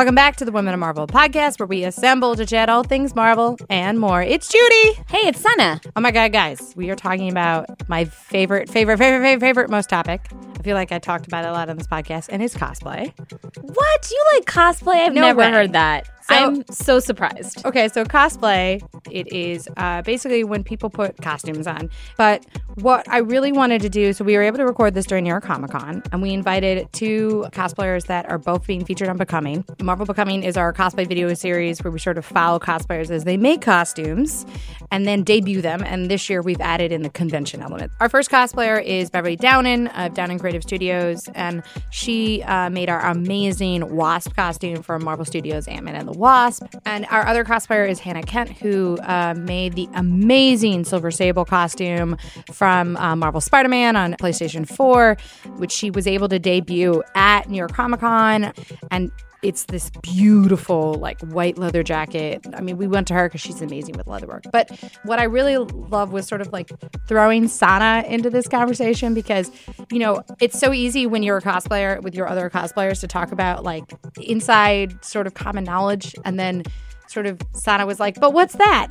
Welcome back to the Women of Marvel podcast, where we assemble to chat all things Marvel and more. It's Judy. Hey, it's Sana. Oh my God, guys, we are talking about my favorite, favorite, favorite, favorite, favorite, most topic. I feel like I talked about it a lot on this podcast, and it's cosplay. What? You like cosplay? I've No never way. heard that. I'm so surprised. Okay, so cosplay, it is uh, basically when people put costumes on. But what I really wanted to do, so we were able to record this during New York Comic Con, and we invited two cosplayers that are both being featured on Becoming. Marvel Becoming is our cosplay video series where we sort of follow cosplayers as they make costumes and then debut them. And this year we've added in the convention element. Our first cosplayer is Beverly Downen of Downen Creative Studios, and she uh, made our amazing Wasp costume from Marvel Studios Ant Man and the Wasp. And our other cosplayer is Hannah Kent, who uh, made the amazing Silver Sable costume from uh, Marvel Spider Man on PlayStation 4, which she was able to debut at New York Comic Con. And it's this beautiful like white leather jacket. I mean, we went to her because she's amazing with leatherwork. But what I really love was sort of like throwing Sana into this conversation because you know it's so easy when you're a cosplayer with your other cosplayers to talk about like inside sort of common knowledge, and then sort of Sana was like, "But what's that?"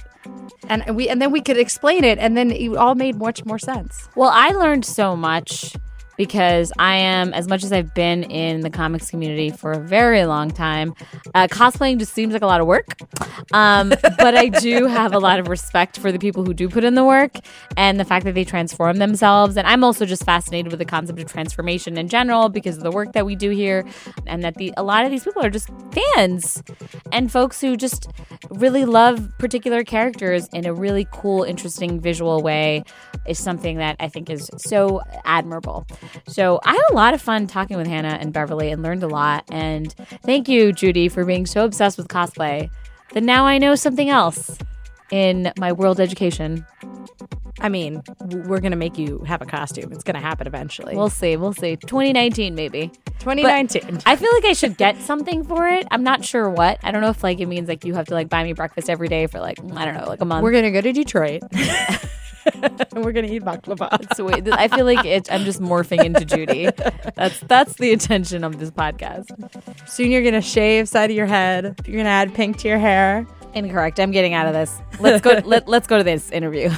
And we and then we could explain it, and then it all made much more sense. Well, I learned so much because I am, as much as I've been in the comics community for a very long time, uh, cosplaying just seems like a lot of work. Um, but I do have a lot of respect for the people who do put in the work and the fact that they transform themselves. And I'm also just fascinated with the concept of transformation in general because of the work that we do here, and that the a lot of these people are just fans and folks who just really love particular characters in a really cool, interesting visual way is something that I think is so admirable. So I had a lot of fun talking with Hannah and Beverly and learned a lot. And thank you, Judy, for being so obsessed with cosplay that now I know something else in my world education. I mean, we're gonna make you have a costume. It's gonna happen eventually. We'll see. We'll see. 2019, maybe. 2019. I feel like I should get something for it. I'm not sure what. I don't know if like it means like you have to like buy me breakfast every day for like I don't know like a month. We're gonna go to Detroit. and we're gonna eat baklava. So wait, I feel like it, I'm just morphing into Judy. That's that's the intention of this podcast. Soon you're gonna shave side of your head. You're gonna add pink to your hair. Incorrect. I'm getting out of this. Let's go. let, let's go to this interview.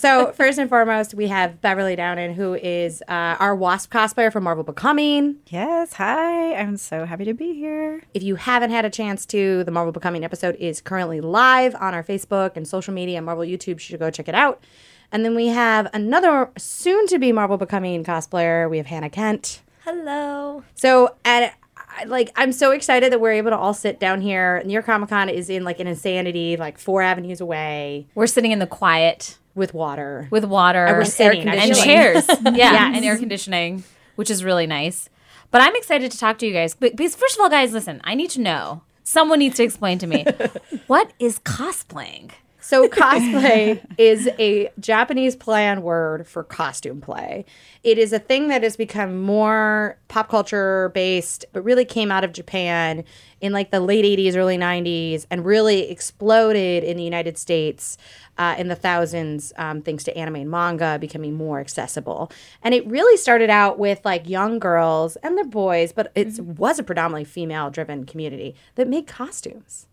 So first and foremost, we have Beverly Downen, who is uh, our Wasp cosplayer from Marvel Becoming. Yes, hi. I'm so happy to be here. If you haven't had a chance to, the Marvel Becoming episode is currently live on our Facebook and social media and Marvel YouTube. You should go check it out. And then we have another soon-to-be Marvel Becoming cosplayer. We have Hannah Kent. Hello. So at I- like I'm so excited that we're able to all sit down here. New York Comic Con is in like an insanity, like four avenues away We're sitting in the quiet with water. with water And we're sitting, and chairs. yeah, Yes. and air conditioning, which is really nice. But I'm excited to talk to you guys. But because first of all, guys, listen. I need to know. Someone needs to explain to me what is cosplaying. So cosplay is a Japanese play on word for costume play. It is a thing that has become more pop culture based, but really came out of Japan in like the late 80s, early 90s, and really exploded in the United States uh, in the thousands, um, thanks to anime and manga becoming more accessible. And it really started out with like young girls and their boys, but it was a predominantly female driven community that made costumes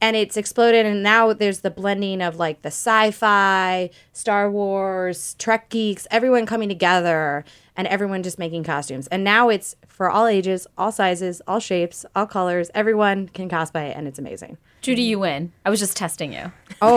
and it's exploded and now there's the blending of like the sci-fi star wars trek geeks everyone coming together and everyone just making costumes. And now it's for all ages all sizes all shapes all colors everyone can cosplay and it's amazing Judy, you win. I was just testing you. oh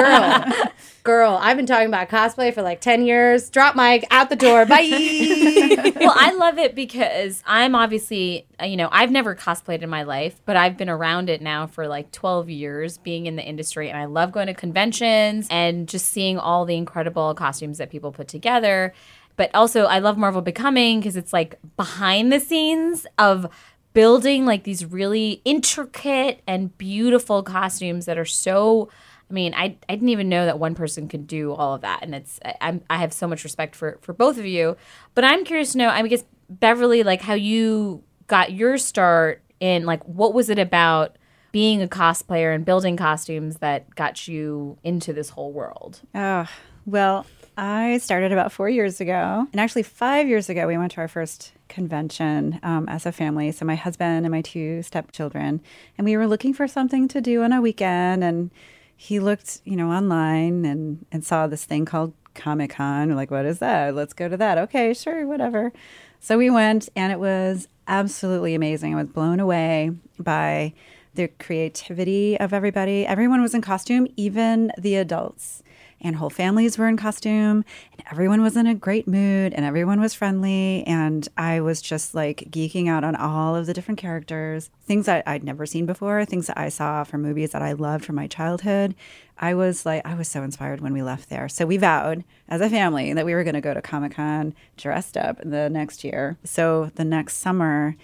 girl girl i've been talking about cosplay for like 10 years drop mic out the door bye well, I love it because I'm obviously, uh, you know, I've never cosplayed in my life, but I've been around it now for like 12 years being in the industry. And I love going to conventions and just seeing all the incredible costumes that people put together. But also, I love Marvel Becoming because it's like behind the scenes of building like these really intricate and beautiful costumes that are so I mean, I, I didn't even know that one person could do all of that, and it's I, I'm I have so much respect for for both of you. But I'm curious to know, I guess Beverly, like how you got your start in like what was it about being a cosplayer and building costumes that got you into this whole world? Oh, well, I started about four years ago. And actually, five years ago, we went to our first convention um, as a family. So, my husband and my two stepchildren. And we were looking for something to do on a weekend. And he looked, you know, online and, and saw this thing called Comic Con. Like, what is that? Let's go to that. Okay, sure, whatever. So we went, and it was absolutely amazing. I was blown away by the creativity of everybody. Everyone was in costume, even the adults and whole families were in costume and everyone was in a great mood and everyone was friendly and i was just like geeking out on all of the different characters. Things that i'd never seen before things that i saw from movies that i loved from my childhood. I was like i was so inspired when we left there. So we vowed as a family that we were going to go to comic-con dressed up the next year. So the next summer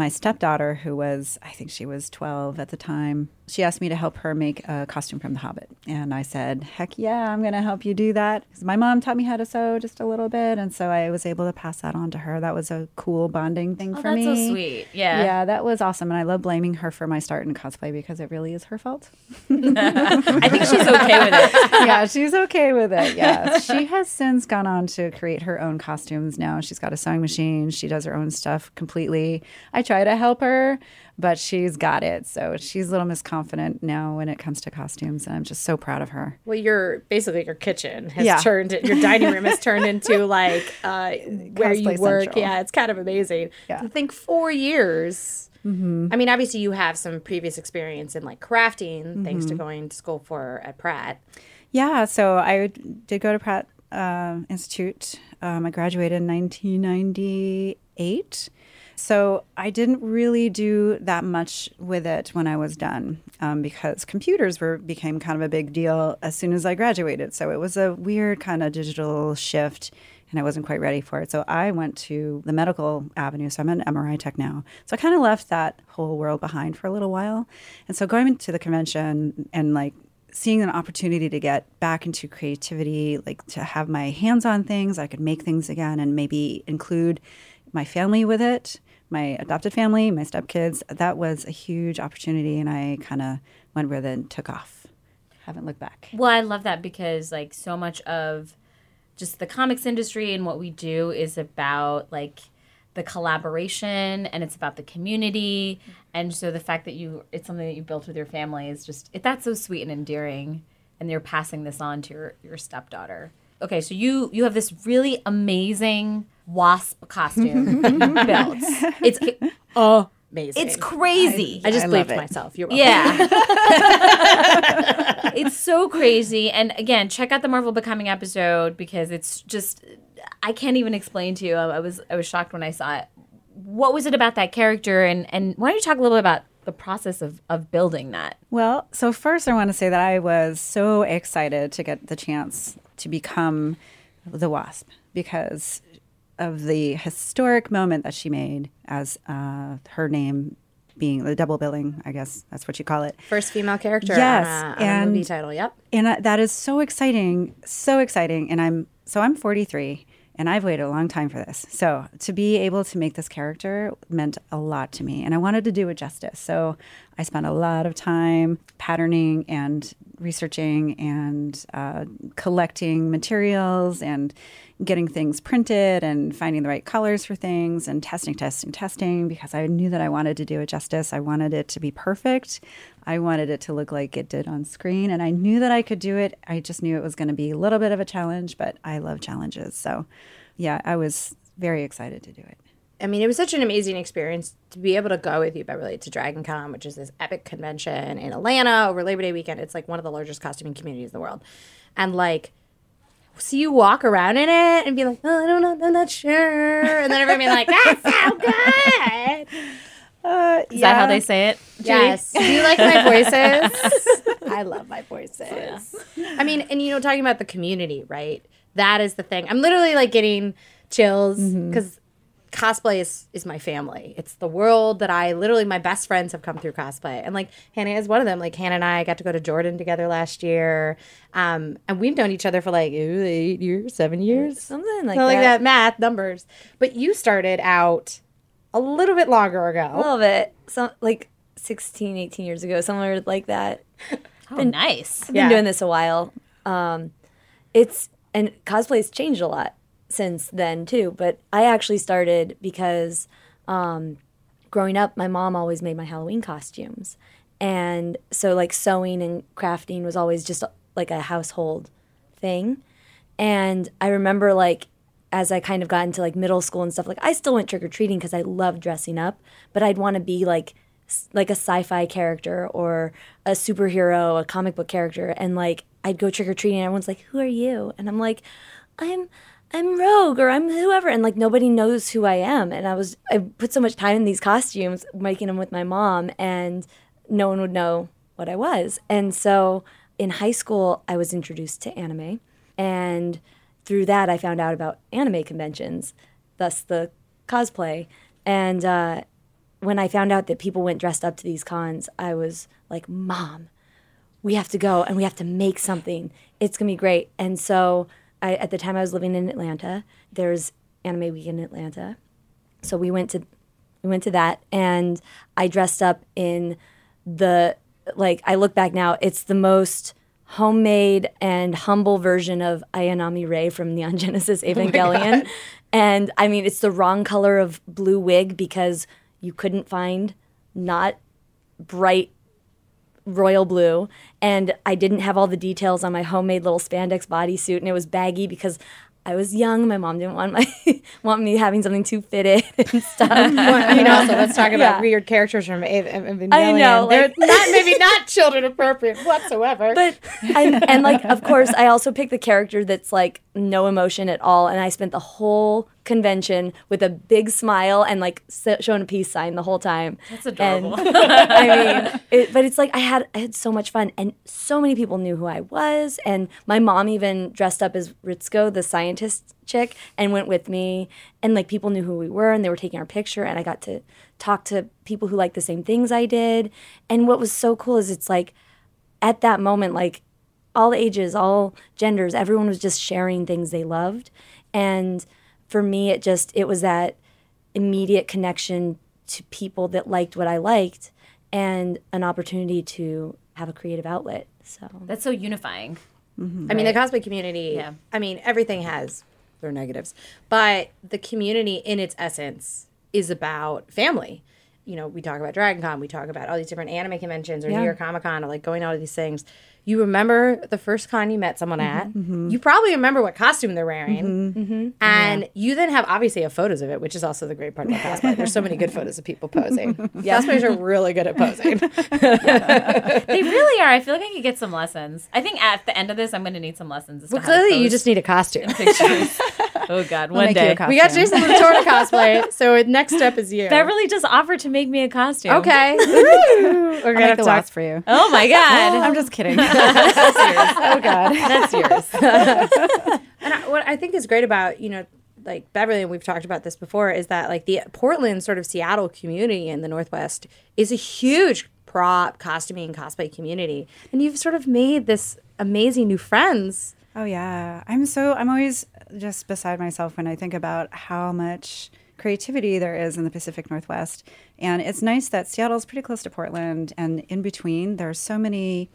my stepdaughter, who was, I think she was 12 at the time, she asked me to help her make a costume from The Hobbit. And I said, heck yeah, I'm going to help you do that. Because my mom taught me how to sew just a little bit. And so I was able to pass that on to her. That was a cool bonding thing Oh, for that's me. so sweet. Yeah. Yeah, that was awesome. And I love blaming her for my start in cosplay because it really is her fault. I think she's okay with it. yeah, she's okay with it. Yeah. she has since gone on to create her own costumes now. She's got a sewing machine. She does her own stuff completely. I try to help her, but she's got it. So she's a little misconfident now when it comes to costumes. And I'm just so proud of her. Well, your basically your kitchen has Yeah. turned your dining room has turned into like uh, where you work. Central. Yeah, it's kind of amazing. Yeah. I think four years. I mean, obviously, you have some previous experience in like crafting, thanks to going to school for at Pratt. Yeah. So I did go to Pratt uh, Institute. Um, I graduated in 1998. So I didn't really do that much with it when I was done um, because computers were became kind of a big deal as soon as I graduated. So it was a weird kind of digital shift, and I wasn't quite ready for it. So I went to the medical avenue. So I'm an MRI tech now. So I kind of left that whole world behind for a little while. And so going to the convention and like seeing an opportunity to get back into creativity, like to have my hands on things, I could make things again and maybe include my family with it, my adopted family, my stepkids. That was a huge opportunity, and I kind of went with it and took off. Haven't looked back. Well, I love that because like so much of just the comics industry and what we do is about like the collaboration and it's about the community and so the fact that you it's something that you built with your family is just it, that's so sweet and endearing and you're passing this on to your your stepdaughter okay so you you have this really amazing wasp costume that you built it's oh. Amazing. it's crazy I just I believed it. myself. You're welcome. yeah. it's so crazy. And again, check out the Marvel Becoming episode because it's just I can't even explain to you. I, I was I was shocked when I saw it. What was it about that character and and why don't you talk a little bit about the process of of building that? Well, so first, I want to say that I was so excited to get the chance to become the Wasp because of the historic moment that she made as uh, her name being the double billing. I guess that's what you call it. First female character Yes, on, a, on and- movie title. Yep. and uh, that is so exciting so exciting and i'm so i'm 43 and i've waited a long time for this so to be able to make this character meant a lot to me and i wanted to do it justice so i spent a lot of time patterning and researching and uh, collecting materials and getting things printed and finding the right colors for things and testing testing testing because i knew that i wanted to do it justice i wanted it to be perfect I wanted it to look like it did on screen, and I knew that I could do it. I just knew it was going to be a little bit of a challenge, but I love challenges. So, yeah, I was very excited to do it. I mean, it was such an amazing experience to be able to go with you, Beverly, to Dragon Con, which is this epic convention in Atlanta over Labor Day weekend. It's like one of the largest costuming communities in the world. And like, see you walk around in it and be like, oh, I don't know, I'm not sure. And then everyone be like, that's so good. Uh, Is that how they say it? Yes. Do you like my voices? I love my voices. I mean, and you know, talking about the community, right? That is the thing. I'm literally like getting chills because cosplay is, is my family. It's the world that I literally, my best friends have come through cosplay. And like Hannah is one of them. Like Hannah and I got to go to Jordan together last year. Um, and we've known each other for like ooh, eight years, seven years. Something like Something like that. that, math, numbers. But you started out a little bit longer ago. A little bit. Some like 16, 18 years ago, somewhere like that. Oh, nice. I've Yeah. been doing this a while. Um, it's and cosplay's changed a lot since then too. But I actually started because um, growing up, my mom always made my Halloween costumes, and so like sewing and crafting was always just like a household thing. And I remember like as I kind of got into like middle school and stuff, like I still went trick or treating because I loved dressing up, but I'd want to be like like a sci-fi character or a superhero, a comic book character, and like I'd go trick or treating, and everyone's like, "Who are you?" And I'm like, "I'm." I'm Rogue or I'm whoever, and like nobody knows who I am. And I was I put so much time in these costumes, making them with my mom, and no one would know what I was. And so in high school, I was introduced to anime, and through that, I found out about anime conventions, thus the cosplay. And uh, when I found out that people went dressed up to these cons, I was like, Mom, we have to go and we have to make something. It's gonna be great. And so I, at the time I was living in Atlanta, there's Anime Weekend Atlanta. So we went to we went to that and I dressed up in the like I look back now, it's the most homemade and humble version of Ayanami Rei from Neon Genesis oh Evangelion. and I mean it's the wrong color of blue wig because you couldn't find not bright royal blue and I didn't have all the details on my homemade little spandex bodysuit and it was baggy because I was young. My mom didn't want my want me having something too fitted and stuff. I mean, also let's talk about Yeah. weird characters from Ev- Ev- Evangelion. I know, They're not maybe not children appropriate whatsoever. but I, and like of course I also picked the character that's like no emotion at all and I spent the whole convention with a big smile and like s- showing a peace sign the whole time. That's adorable. I mean, it, but it's like I had I had so much fun and so many people knew who I was and my mom even dressed up as Ritsuko the scientist chick and went with me and like people knew who we were and they were taking our picture and I got to talk to people who like the same things I did and what was so cool is it's like at that moment, like all ages, all genders, everyone was just sharing things they loved. And for me, it just, it was that immediate connection to people that liked what I liked and an opportunity to have a creative outlet. So That's so unifying. Mm-hmm. I mean, the cosplay community. Yeah. I mean, everything has their negatives, but the community in its essence is about family. You know, we talk about Dragon Con, we talk about all these different anime conventions or New York Comic Con or like going out to these things. You remember the first con you met someone at. Mm-hmm, mm-hmm. You probably remember what costume they're wearing. Mm-hmm, and you then have obviously have photos of it, which is also the great part about cosplay. There's so many good photos of people posing. yeah. Cosplayers are really good at posing. They really are. I feel like I could get some lessons. I think at the end of this, I'm going to need some lessons. as to well, how to clearly you just need a costume. pictures. oh God, one make you day. a costume. We got Jason Latour to cosplay, so next step is you. Beverly just offered to make me a costume. Okay. We're gonna make have the to talk. for you. Oh my God. I'm just kidding. Oh God. That's yours. And I, what I think is great about you know like Beverly, and we've talked about this before, is that like the Portland sort of Seattle community in the Northwest is a huge prop costuming cosplay community, and you've sort of made this amazing new friends. Oh yeah, I'm so I'm always just beside myself when I think about how much creativity there is in the Pacific Northwest, and it's nice that Seattle's pretty close to Portland, and in between there are so many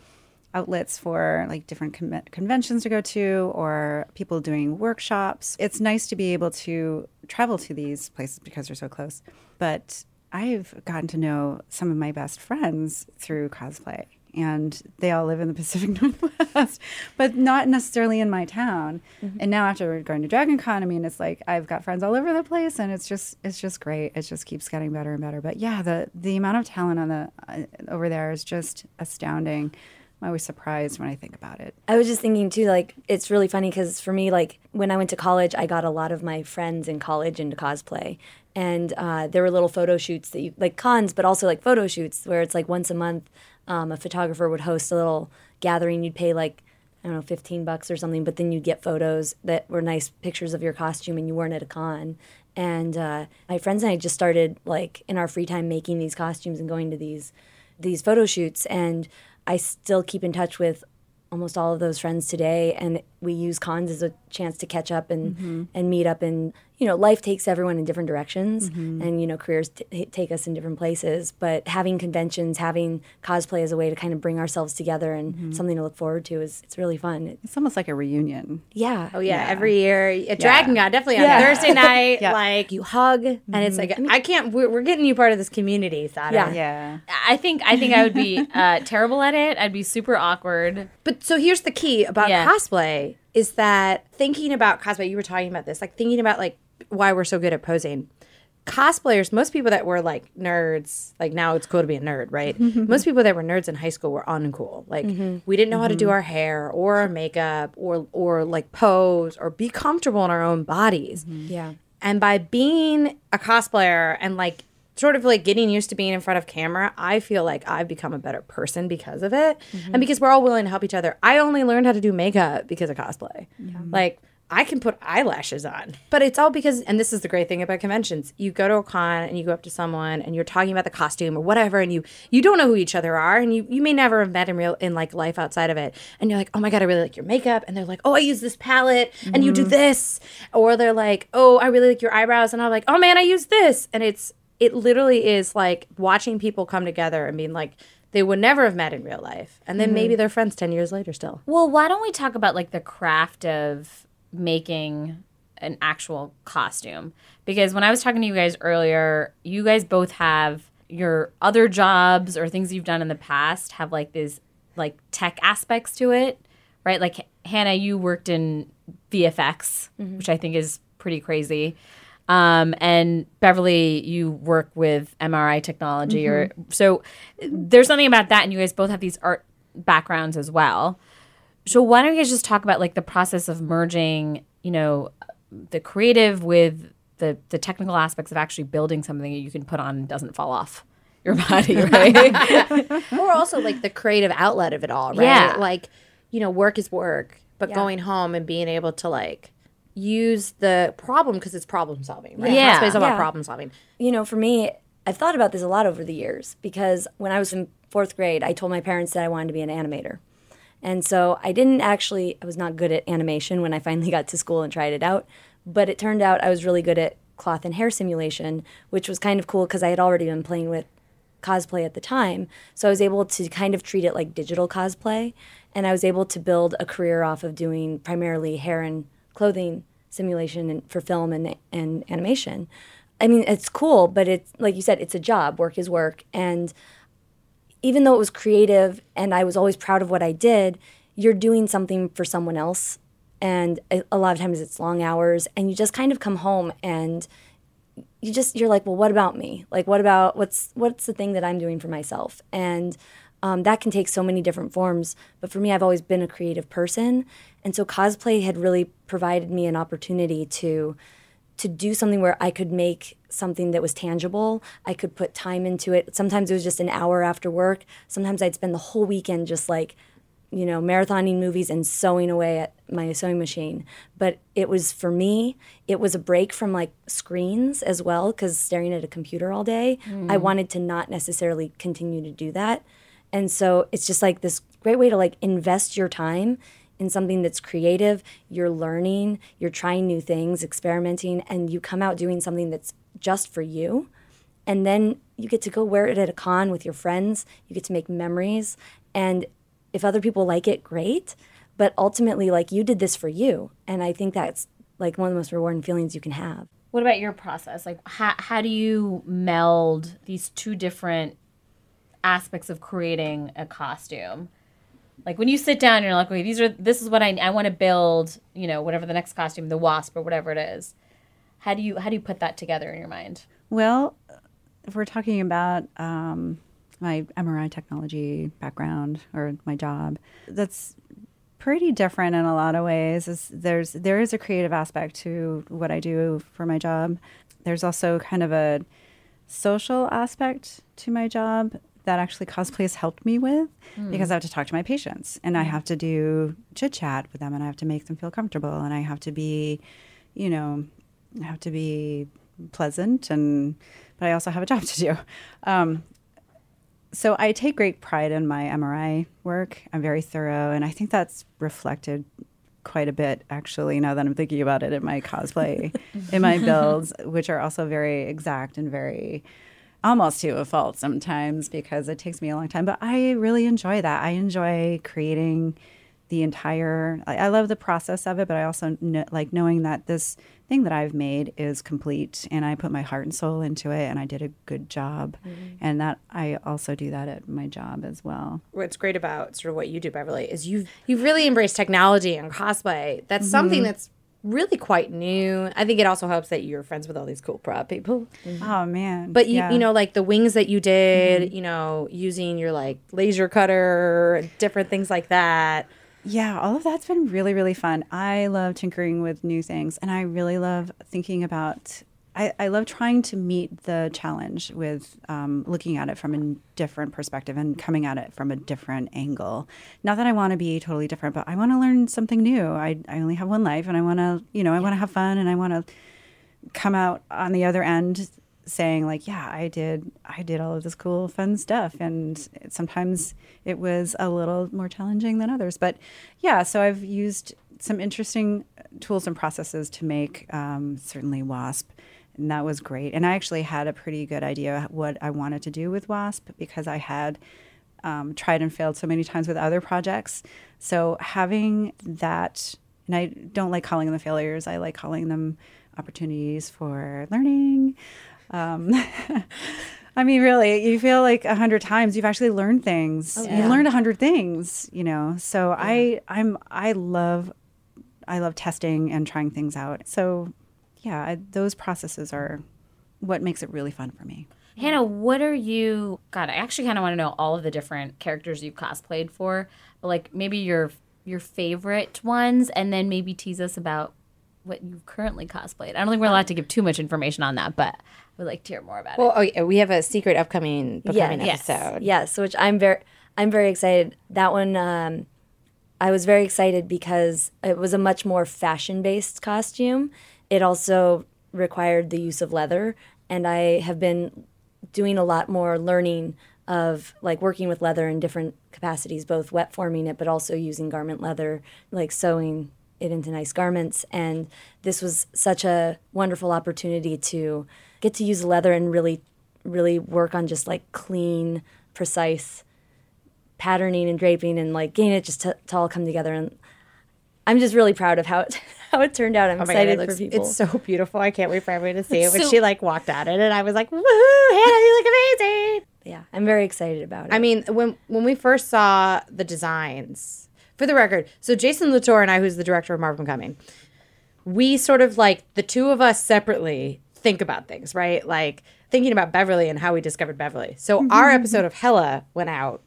outlets for like different con- conventions to go to or people doing workshops. It's nice to be able to travel to these places because they're so close. But I've gotten to know some of my best friends through cosplay and they all live in the Pacific Northwest, but not necessarily in my town. And now after going to Dragon Con, I mean, it's like I've got friends all over the place, and it's just it's just great. It just keeps getting better and better. But yeah, the the amount of talent on the uh, over there is just astounding. I'm always surprised when I think about it. I was just thinking too, like it's really funny because for me, like when I went to college, I got a lot of my friends in college into cosplay, and uh, there were little photo shoots that you like cons, but also like photo shoots where it's like once a month, um, a photographer would host a little gathering. You'd pay like I don't know, fifteen bucks or something, but then you'd get photos that were nice pictures of your costume, and you weren't at a con. And uh, my friends and I just started like in our free time making these costumes and going to these these photo shoots, and I still keep in touch with almost all of those friends today and we use cons as a chance to catch up and and meet up and you know, life takes everyone in different directions, Mm-hmm. and you know, careers t- take us in different places. But having conventions, having cosplay as a way to kind of bring ourselves together and Mm-hmm. something to look forward to is it's really fun. It's almost like a reunion. yeah. Oh yeah, every year at Dragon Con, definitely on Yeah. Thursday night, Yeah. like you hug, and it's like I can't. We're, we're getting you part of this community, Sana. Yeah. Yeah. I think I think I would be uh, terrible at it. I'd be super awkward. But so here's the key about Yeah. cosplay is that thinking about cosplay, you were talking about this, like thinking about like why we're so good at posing. Cosplayers, most people that were like nerds, like now it's cool to be a nerd, right? Mm-hmm. most people that were nerds in high school were uncool. Like mm-hmm. we didn't know how to do mm-hmm. our hair or our makeup or or like pose or be comfortable in our own bodies. Yeah. And by being a cosplayer and like sort of like getting used to being in front of camera, I feel like I've become a better person because of it. Mm-hmm. And because we're all willing to help each other. I only learned how to do makeup because of cosplay. Like I can put eyelashes on. But it's all because and this is the great thing about conventions. You go to a con and you go up to someone and you're talking about the costume or whatever and you you don't know who each other are and you you may never have met in real in like life outside of it. And you're like, "Oh my god, I really like your makeup." And they're like, "Oh, I use this palette and you do mm-hmm. this." Or they're like, "Oh, I really like your eyebrows." And I'm like, "Oh man, I use this." And it's it literally is like watching people come together and being like they would never have met in real life. And then maybe mm-hmm. they're friends 10 years later still. Well, why don't we talk about like the craft of making an actual costume? Because when I was talking to you guys earlier, you guys both have your other jobs or things you've done in the past have like these like tech aspects to it, right? Like Hannah, you worked in VFX, mm-hmm. which I think is pretty crazy. Um, and Beverly, you work with MRI technology, or so there's something about that, and you guys both have these art backgrounds as well. So why don't you guys just talk about like the process of merging, you know, the creative with the the technical aspects of actually building something that you can put on and doesn't fall off your body, right? or also like the creative outlet of it all, right? Yeah. Like, you know, work is work, but going home and being able to like use the problem because it's problem solving, right? Yeah. Cosplay is all about Yeah. problem solving. you know, for me, I've thought about this a lot over the years because when I was in fourth grade, I told my parents that I wanted to be an animator. And so I didn't actually, I was not good at animation when I finally got to school and tried it out. But it turned out I was really good at cloth and hair simulation, which was kind of cool because I had already been playing with cosplay at the time. So I was able to kind of treat it like digital cosplay. And I was able to build a career off of doing primarily hair and clothing simulation and, for film and, and animation. I mean, it's cool, but it's like you said, it's a job. Work is work. And even though it was creative and I was always proud of what I did, you're doing something for someone else. And a, lot of times it's long hours, and you just kind of come home and you just you're like, well, what about me? Like, what about what's what's the thing that I'm doing for myself? And um, that can take so many different forms. But for me, I've always been a creative person, and so cosplay had really provided me an opportunity to to do something where I could make something that was tangible. I could put time into it. Sometimes it was just an hour after work. Sometimes I'd spend the whole weekend just like, you know, marathoning movies and sewing away at my sewing machine. But it was for me, it was a break from like screens as well, because staring at a computer all day, hmm. I wanted to not necessarily continue to do that. And so it's just like this great way to like invest your time in something that's creative, you're learning, you're trying new things, experimenting, and you come out doing something that's just for you. And then you get to go wear it at a con with your friends, you get to make memories. And if other people like it, great. But ultimately, like you did this for you. And I think that's like one of the most rewarding feelings you can have. what about your process? Like how how do you meld these two different aspects of creating a costume? Like when you sit down, and you're like, okay, these are this is what I I want to build. You know, whatever the next costume, the wasp or whatever it is. How do you how do you put that together in your mind? Well, if we're talking about um, my MRI technology background or my job, that's pretty different in a lot of ways. Is there's there is a creative aspect to what I do for my job. There's also kind of a social aspect to my job that actually cosplay has helped me with because I have to talk to my patients and I have to do chit chat with them and I have to make them feel comfortable and I have to be, you know, I have to be pleasant and but I also have a job to do. Um, so I take great pride in my MRI work. I'm very thorough, and I think that's reflected quite a bit actually now that I'm thinking about it in my cosplay, in my builds, which are also very exact and very almost to a fault sometimes because it takes me a long time. But I really enjoy that. I enjoy creating the entire. I, I love the process of it, but I also kn- like knowing that this thing that I've made is complete and I put my heart and soul into it and I did a good job. Mm-hmm. And that I also do that at my job as well. what's great about sort of what you do, Beverly, is you've you've really embraced technology and cosplay. That's something mm-hmm. that's really quite new. I think it also helps that you're friends with all these cool prop people. Mm-hmm. Oh man. But you Yeah. you know like the wings that you did, mm-hmm. you know, using your like laser cutter, different things like that. Yeah, all of that's been really, really fun. I love tinkering with new things, and I really love thinking about. I, I love trying to meet the challenge with um, looking at it from a different perspective and coming at it from a different angle. Not that I want to be totally different, but I want to learn something new. I, I only have one life, and I want to, you know, I want to have fun, and I want to come out on the other end saying like yeah i did i did all of this cool fun stuff and sometimes it was a little more challenging than others but yeah so i've used some interesting tools and processes to make um, certainly wasp and that was great and i actually had a pretty good idea what i wanted to do with wasp because i had um, tried and failed so many times with other projects so having that and i don't like calling them failures i like calling them opportunities for learning um, I mean, really, you feel like a hundred times you've actually learned things. You've learned a hundred things, you know. So I, I'm, I love, I love testing and trying things out. So, yeah, I, those processes are what makes it really fun for me. Hannah, what are you? God, I actually kind of want to know all of the different characters you've cosplayed for, but like maybe your your favorite ones, and then maybe tease us about what you've currently cosplayed. I don't think we're allowed to give too much information on that, but I would like to hear more about it. Well, oh yeah, we have a secret upcoming upcoming yes. episode. Yes, which I'm very I'm very excited. That one um, I was very excited because it was a much more fashion based costume. It also required the use of leather, and I have been doing a lot more learning of like working with leather in different capacities, both wet forming it, but also using garment leather, like sewing it into nice garments. And this was such a wonderful opportunity to get to use leather and really, really work on just like clean, precise patterning and draping and like getting it just to, to all come together. And I'm just really proud of how it how it turned out. I'm Oh God, excited it looks, for people. It's so beautiful. I can't wait for everyone to see it. When So- she like walked at it, and I was like, "Woohoo, Hannah, you look amazing!" yeah, I'm very excited about it. I mean, when when we first saw the designs, for the record, so Jason Latour and I, who's the director of Marvel Becoming, we sort of like the two of us separately think about things, right? Like thinking about Beverly and how we discovered Beverly. So our mm-hmm. episode of Hela went out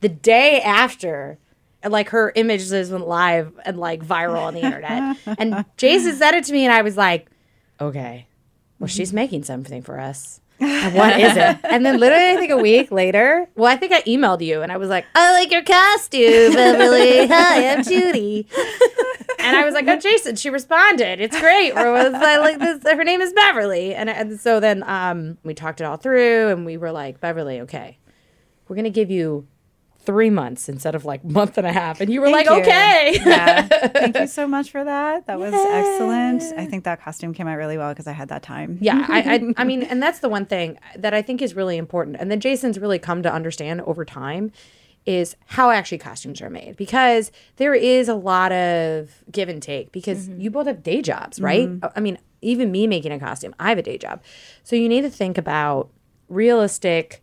the day after. Like her images went live and like viral on the internet. and Jason said it to me, and I was like, okay, well, she's making something for us. And what is it? And then literally, I think a week later, well, I think I emailed you and I was like, I like your costume, Beverly. Hi, I'm Judy. And I was like, oh, Jason. She responded. It's great. Or was I like this? Her name is Beverly. And, and so then um, we talked it all through and we were like, Beverly, okay, we're going to give you three months instead of like month and a half. And you were like, you. okay. Yeah. Thank you so much for that. That was excellent. I think that costume came out really well because I had that time. Yeah, I, I, I mean, and that's the one thing that I think is really important, and then Jason's really come to understand over time, is how actually costumes are made because there is a lot of give and take because mm-hmm. you both have day jobs, right? Mm-hmm. I mean, even me making a costume, I have a day job, so you need to think about realistic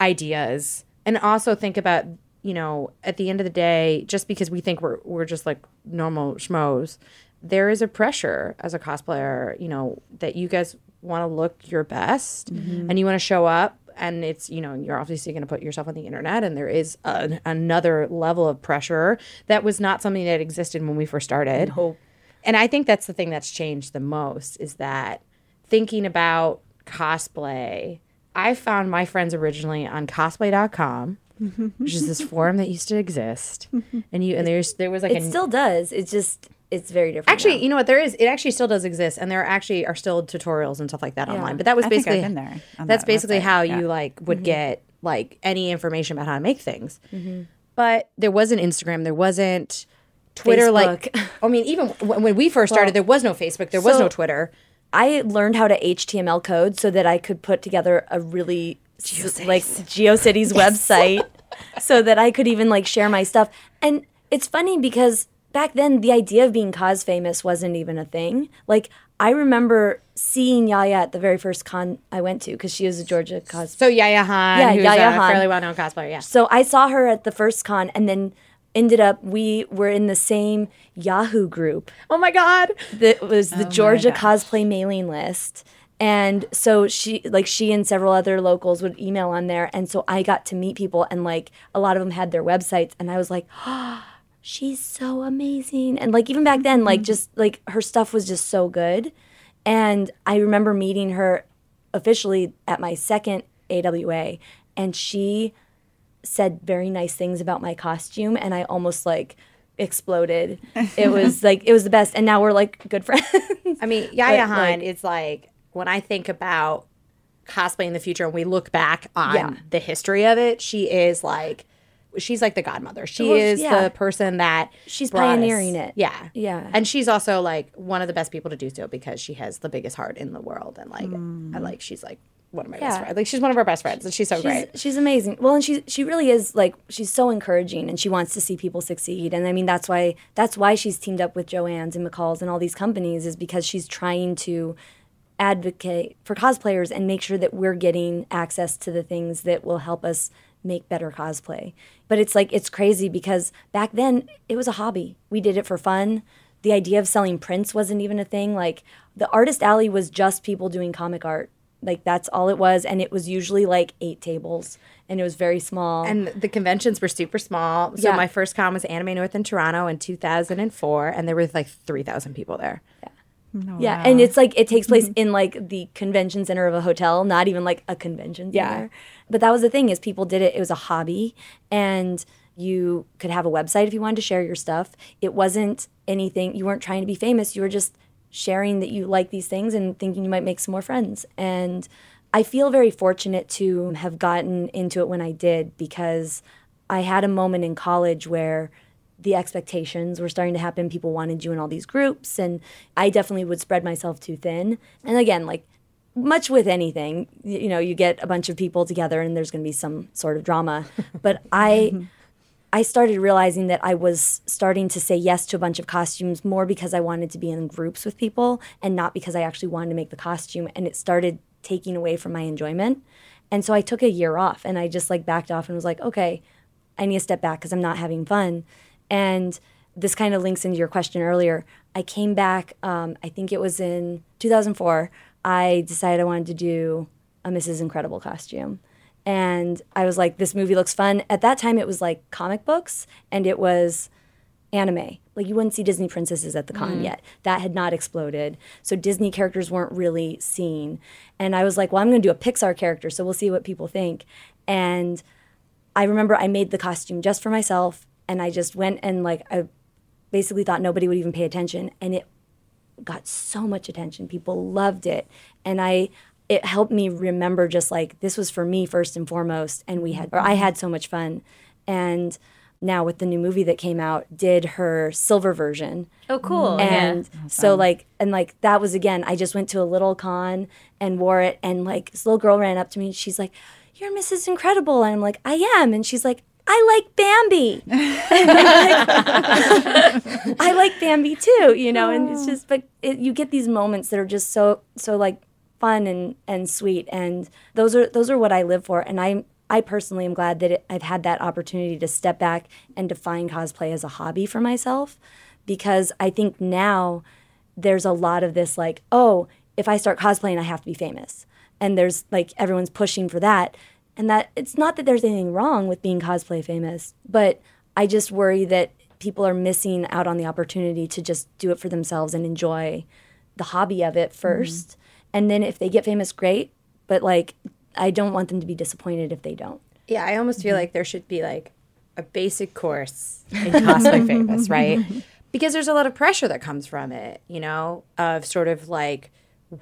ideas and also think about you know at the end of the day just because we think we're we're just like normal schmoes there is a pressure as a cosplayer you know that you guys want to look your best mm-hmm. and you want to show up and it's you know you're obviously going to put yourself on the internet and there is an another level of pressure that was not something that existed when we first started. And i think that's the thing that's changed the most is that thinking about cosplay i found my friends originally on cosplay.com mm-hmm. which is this forum that used to exist mm-hmm. and you and there's there was like it a still does. It's just it's very different. actually now. you know what there is it actually still does exist and there actually are still tutorials and stuff like that online but that was I basically there that's that basically website, how yeah. you like would mm-hmm. get like any information about how to make things Mm-hmm. but there wasn't instagram there wasn't Twitter, like, I mean, even when, when we first started, there was no Facebook, there was so- no Twitter. I learned how to HTML code so that I could put together a really s- like GeoCities website so that I could even like share my stuff. And it's funny because back then the idea of being cos famous wasn't even a thing. Like I remember seeing Yaya at the very first con I went to because she was a Georgia cos. So Yaya Han, Yeah, who's Yaya a Han. fairly well known cosplayer, yeah. So I saw her at the first con and then ended up we were in the same Yahoo group Oh my God. that was the oh Georgia cosplay mailing list. And so she, like she and several other locals would email on there. And so I got to meet people, and like a lot of them had their websites. And I was like, oh, she's so amazing. And like even back then, like mm. just like her stuff was just so good. And I remember meeting her officially at my second AWA, and she said very nice things about my costume, and I almost like exploded. It was like it was the best, and now we're like good friends. I mean, Yaya But, Han like- is like when I think about cosplay in the future and we look back on Yeah. the history of it, she is like she's like the godmother. She Well, is yeah. the person that She's brought us- pioneering it. Yeah. Yeah. And she's also like one of the best people to do so because she has the biggest heart in the world and like mm. I like she's like one of my best friends. Like she's one of our best friends and she's so she's, great. she's amazing. Well, and she she really is like she's so encouraging, and she wants to see people succeed. And I mean that's why that's why she's teamed up with Joann's and McCall's and all these companies is because she's trying to advocate for cosplayers and make sure that we're getting access to the things that will help us make better cosplay. But it's like it's crazy because back then it was a hobby. We did it for fun. The idea of selling prints wasn't even a thing. Like the artist alley was just people doing comic art. Like that's all it was and it was usually like 8 tables and it was very small. And the conventions were super small. So Yeah. my first con was Anime North in Toronto in 2004 and there were like 3,000 people there. Yeah, Yeah. and it's like it takes place in like the convention center of a hotel, not even like a convention Yeah. center. But that was the thing is people did it. It was a hobby, and you could have a website if you wanted to share your stuff. It wasn't anything. You weren't trying to be famous. You were just sharing that you like these things and thinking you might make some more friends. And I feel very fortunate to have gotten into it when I did because I had a moment in college where the expectations were starting to happen. People wanted you in all these groups, and I definitely would spread myself too thin. And again, like much with anything, you know, you get a bunch of people together and there's going to be some sort of drama. But I. I started realizing that I was starting to say yes to a bunch of costumes more because I wanted to be in groups with people and not because I actually wanted to make the costume. And it started taking away from my enjoyment. And so I took a year off and I just like backed off and was like, okay, I need to step back because I'm not having fun. And this kind of links into your question earlier. I came back, um, I think it was in 2004. I decided I wanted to do a Mrs. Incredible costume. And I was like, this movie looks fun. At that time, it was like comic books and it was anime. Like you wouldn't see Disney princesses at the con mm-hmm. yet. That had not exploded. So Disney characters weren't really seen. And I was like, well, I'm going to do a Pixar character, so we'll see what people think. And I remember I made the costume just for myself and I just went and like I basically thought nobody would even pay attention and it got so much attention. People loved it. And I it helped me remember just like this was for me first and foremost and we had or I had so much fun. And now with the new movie that came out, did her silver version. Oh, cool. And so like and like that was again, I just went to a little con and wore it and like this little girl ran up to me and she's like, You're Mrs. Incredible and I'm like, I am and she's like, I like Bambi. I like Bambi too, you know, and it's oh. just but it, you get these moments that are just so so like fun and and sweet. And those are those are what I live for. And I I personally am glad that it, I've had that opportunity to step back and define cosplay as a hobby for myself. Because I think now there's a lot of this like, oh, if I start cosplaying, I have to be famous. And there's like everyone's pushing for that. And that it's not that there's anything wrong with being cosplay famous, but I just worry that people are missing out on the opportunity to just do it for themselves and enjoy the hobby of it mm-hmm. 1st And then if they get famous, great. But like, I don't want them to be disappointed if they don't. Yeah, I almost feel like there should be like a basic course in cosplay famous, right? Because there's a lot of pressure that comes from it, you know, of sort of like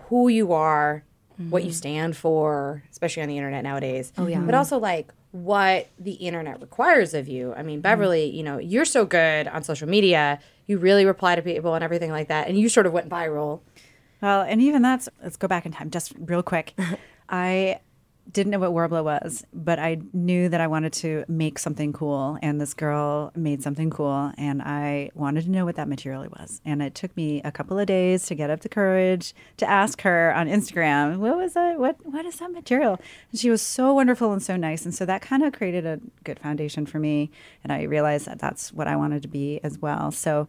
who you are, what you mm. stand for, especially on the internet nowadays. Oh yeah. But also like what the internet requires of you. I mean, mm. Beverly, you know, you're so good on social media. You really reply to people and everything like that, and you sort of went viral. Well, and even that's let's go back in time just real quick. I didn't know what Worbla was, but I knew that I wanted to make something cool, and this girl made something cool, and I wanted to know what that material was. And it took me a couple of days to get up the courage to ask her on Instagram, "What was that? What what is that material?" And she was so wonderful and so nice, and so that kind of created a good foundation for me, and I realized that that's what I wanted to be as well. So.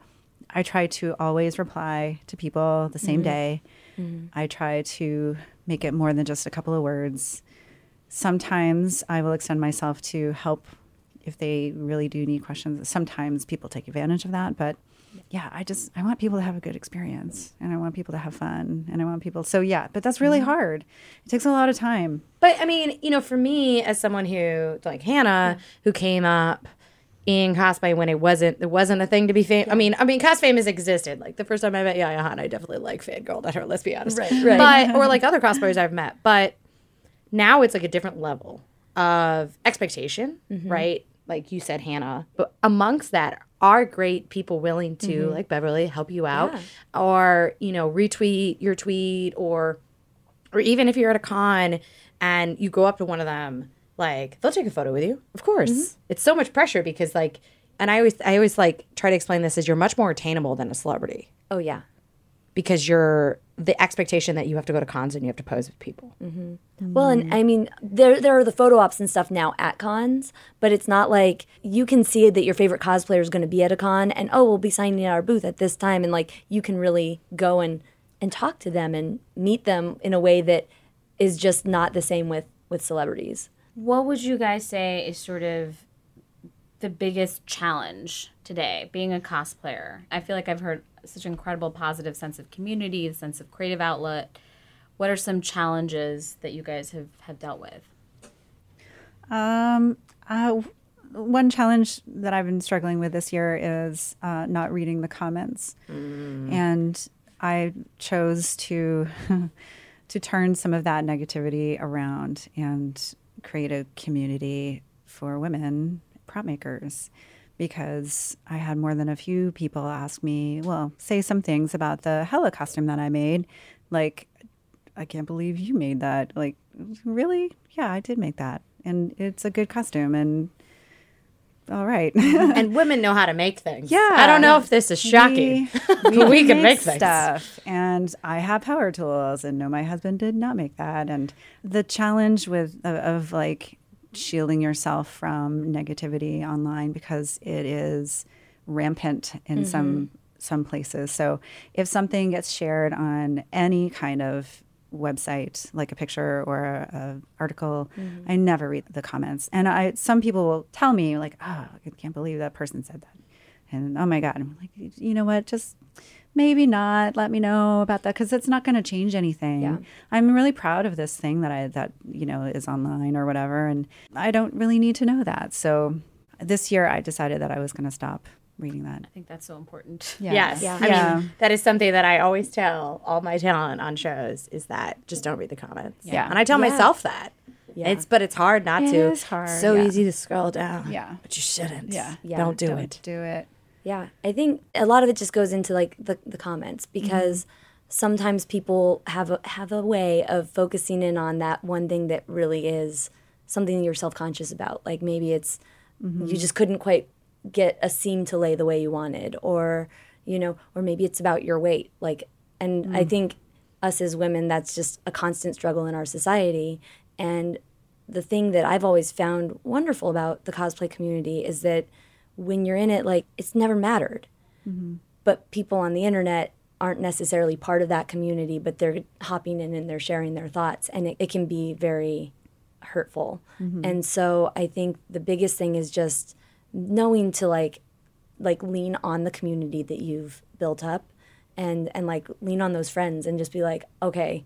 I try to always reply to people the same mm-hmm. day. Mm-hmm. I try to make it more than just a couple of words. Sometimes I will extend myself to help if they really do need questions. Sometimes people take advantage of that, but yeah, I just I want people to have a good experience and I want people to have fun and I want people so yeah, but that's really mm-hmm. hard. It takes a lot of time. But I mean, you know, for me as someone who like Hannah, who came up in cosplay when it wasn't it wasn't a thing to be famous. I mean, I mean, cos has existed. Like the first time I met Yaya Han, I definitely like fangirled at her. Let's be honest, right? right. But or like other cosplayers I've met, but now it's like a different level of expectation, mm-hmm. right? Like you said, Hannah. But amongst that are great people willing to, mm-hmm. like Beverly, help you out, or you know, retweet your tweet, or or even if you're at a con and you go up to one of them, like they'll take a photo with you. Of course, mm-hmm. it's so much pressure because like, and I always I always like try to explain this as you're much more attainable than a celebrity Oh yeah. because you're the expectation that you have to go to cons and you have to pose with people. Mm-hmm. Well, and I mean, there there are the photo ops and stuff now at cons, but it's not like you can see that your favorite cosplayer is going to be at a con, and oh, we'll be signing at our booth at this time, and like you can really go and and talk to them and meet them in a way that is just not the same with with celebrities. What would you guys say is sort of the biggest challenge today being a cosplayer? I feel like I've heard such incredible positive sense of community, the sense of creative outlet. What are some challenges that you guys have, have dealt with? Um, uh, one challenge that I've been struggling with this year is uh, not reading the comments, and I chose to to turn some of that negativity around and create a community for women prop makers because I had more than a few people ask me, well, say some things about the Hela costume that I made, like I can't believe you made that. Like, really? Yeah, I did make that. And it's a good costume. And all right. Mm-hmm. and women know how to make things. Yeah. I don't know if this is shocking. We, We can make things. stuff. And I have power tools. And no, my husband did not make that. And the challenge with, of, of like, shielding yourself from negativity online because it is rampant in some mm-hmm. some places. So if something gets shared on any kind of website, like a picture or a, a article, mm-hmm. I never read the comments. And I some people will tell me like, "Oh, I can't believe that person said that," and oh my god, I'm like, you know what, just. Maybe not. Let me know about that because it's not going to change anything. Yeah. I'm really proud of this thing that I that you know is online or whatever, and I don't really need to know that. So this year, I decided that I was going to stop reading that. I think that's so important. Yeah. Yes. Yeah. I Yeah. mean, that is something that I always tell all my talent on shows is that just don't read the comments. Yeah. And I tell Yeah. myself that. Yeah. It's but it's hard not It to. It is hard, So yeah. easy to scroll down. Yeah. But you shouldn't. Yeah. Yeah. Don't do Don't it. do it. Yeah, I think a lot of it just goes into like the, the comments mm-hmm. because sometimes people have a, have a way of focusing in on that one thing that really is something you're self conscious about. Like maybe it's mm-hmm. you just couldn't quite get a seam to lay the way you wanted, or you know, or maybe it's about your weight. Like, and I mm. think us as women, that's just a constant struggle in our society. And the thing that I've always found wonderful about the cosplay community is that when you're in it, like it's never mattered. Mm-hmm. But people on the internet aren't necessarily part of that community, but they're hopping in and they're sharing their thoughts, and it, it can be very hurtful. Mm-hmm. And so I think the biggest thing is just knowing to like like lean on the community that you've built up and and like lean on those friends and just be like okay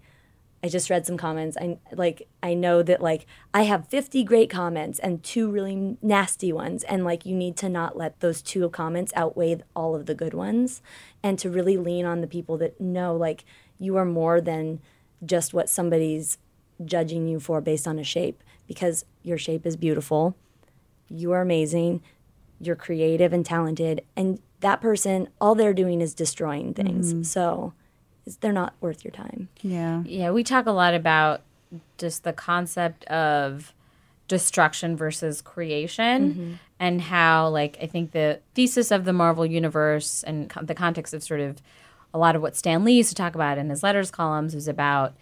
I just read some comments. I like I know that like I have 50 great comments and two really nasty ones and like you need to not let those two comments outweigh all of the good ones and to really lean on the people that know like you are more than just what somebody's judging you for based on a shape because your shape is beautiful. You are amazing. You're creative and talented. And that person, all they're doing is destroying things. Mm-hmm. So they're not worth your time. Yeah. Yeah, we talk a lot about just the concept of destruction versus creation mm-hmm. and how like I think the thesis of the Marvel universe and co- the context of sort of a lot of what Stan Lee used to talk about in his letters columns was about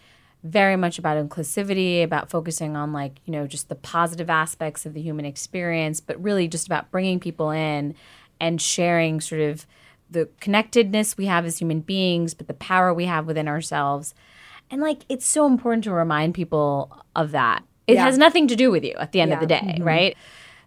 very much about inclusivity, about focusing on like, you know, just the positive aspects of the human experience, but really just about bringing people in and sharing sort of the connectedness we have as human beings, but the power we have within ourselves. And like, it's so important to remind people of that. It has nothing to do with you at the end of the day, mm-hmm. right?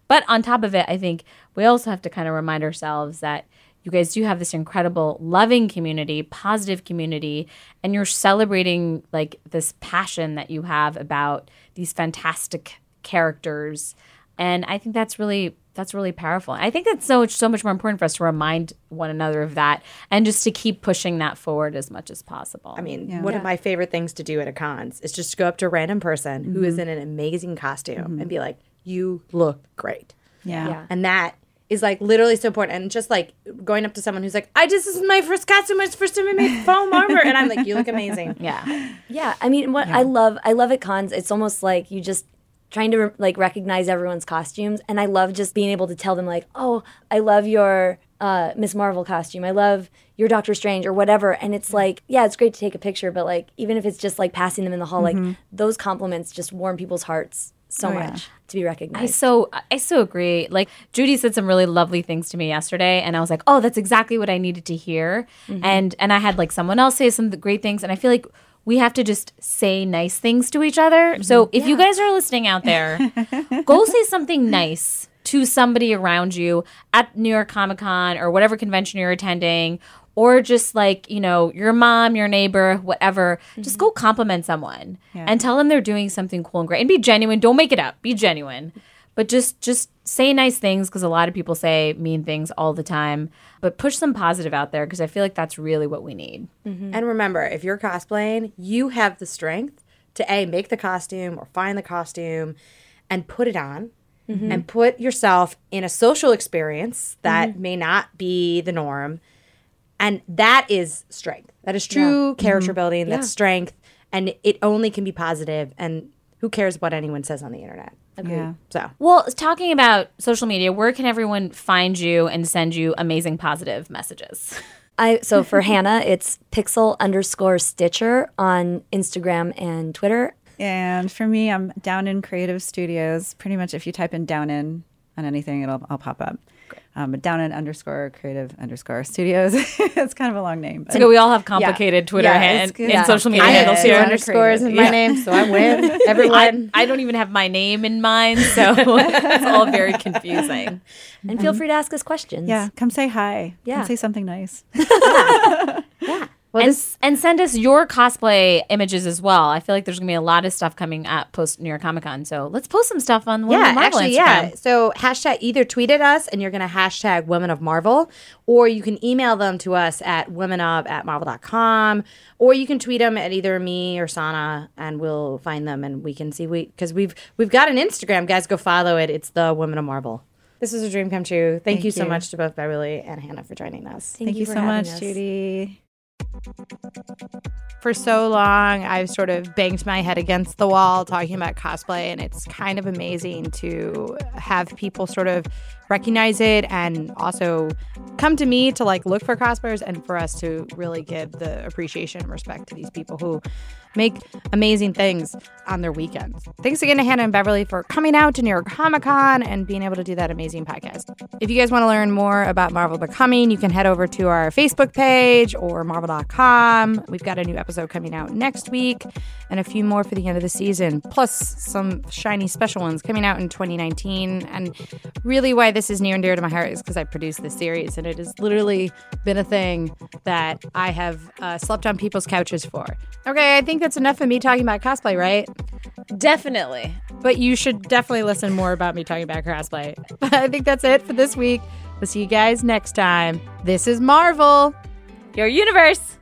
But on top of it, I think we also have to kind of remind ourselves that you guys do have this incredible, loving community, positive community, and you're celebrating like this passion that you have about these fantastic characters. And I think that's really that's really powerful. I think that's so much so much more important for us to remind one another of that and just to keep pushing that forward as much as possible. I mean, one of my favorite things to do at a cons is just to go up to a random person who is mm-hmm. in an amazing costume mm-hmm. and be like, "You look great," Yeah. Yeah. and that is like literally so important. And just like going up to someone who's like, "I just this is my first costume. It's first time I made foam armor," and I'm like, "You look amazing." yeah. Yeah, I mean, what I love, I love at cons. It's almost like you just trying to like recognize everyone's costumes, and I love just being able to tell them like, oh, I love your uh, Miss Marvel costume. I love your Doctor Strange or whatever. And it's like, yeah, it's great to take a picture, but like even if it's just like passing them in the hall, like those compliments just warm people's hearts so oh, yeah. much to be recognized. I so I so agree. Like Judy said some really lovely things to me yesterday, and I was like, "Oh, that's exactly what I needed to hear." Mm-hmm. And and I had like someone else say some great things, and I feel like we have to just say nice things to each other. Mm-hmm. So if you guys are listening out there, go say something nice to somebody around you at New York Comic Con or whatever convention you're attending. Or just like, you know, your mom, your neighbor, whatever, just go mm-hmm. compliment someone and tell them they're doing something cool and great and be genuine. Don't make it up. Be genuine. But just just say nice things because a lot of people say mean things all the time. But push some positive out there because i feel like that's really what we need. Mm-hmm. And remember, if you're cosplaying, you have the strength to a make the costume or find the costume and put it on mm-hmm. and put yourself in a social experience that may not be the norm. And that is strength. That is true mm-hmm. character building. That's strength. And it only can be positive. And who cares what anyone says on the internet? Yeah. So well talking about social media where can everyone find you and send you amazing positive messages I so for Hannah, it's pixel underscore stitcher on Instagram and Twitter. And for me, I'm Downen Creative Studios. Pretty much, if you type in Downen on anything, it'll I'll pop up. Um, but Downen underscore creative underscore studios. it's kind of a long name. But so we all have complicated twitter Yeah, hand, and Yeah. social media I handles have here underscores in my Yeah. name, so I win. Everyone. I, I don't even have my name in mine so it's all very confusing And feel free to ask us questions. yeah, come say hi. Yeah. Come say something nice. And, and send us your cosplay images as well. I feel like there's gonna be a lot of stuff coming up post New York Comic Con, so let's post some stuff on Women yeah, of Marvel actually, Instagram. yeah. So hashtag either tweet at us and you're going to hashtag Women of Marvel, or you can email them to us at womenof at marvel.com, or you can tweet them at either me or Sana, and we'll find them and we can see we because we've we've got an Instagram, guys. Go follow it. It's the Women of Marvel. This was a dream come true. Thank, you so you. much to both Beverly and Hannah for joining us. Thank, Thank you for so much, us. Judy. For so long I've sort of banged my head against the wall talking about cosplay and it's kind of amazing to have people sort of recognize it and also come to me to like look for cosplayers and for us to really give the appreciation and respect to these people who make amazing things on their weekends. Thanks again to Hannah and Beverly for coming out to New York Comic Con and being able to do that amazing podcast. If you guys want to learn more about Marvel Becoming, you can head over to our Facebook page or marvel.com. We've got a new episode coming out next week and a few more for the end of the season, plus some shiny special ones coming out in 2019. And really, why this is near and dear to my heart is because I produced this series and it has literally been a thing that I have uh, slept on people's couches for. Okay, I think that's enough of me talking about cosplay, right? Definitely. But you should definitely listen more about me talking about cosplay. But I think that's it for this week. We'll see you guys next time. This is Marvel. Your universe.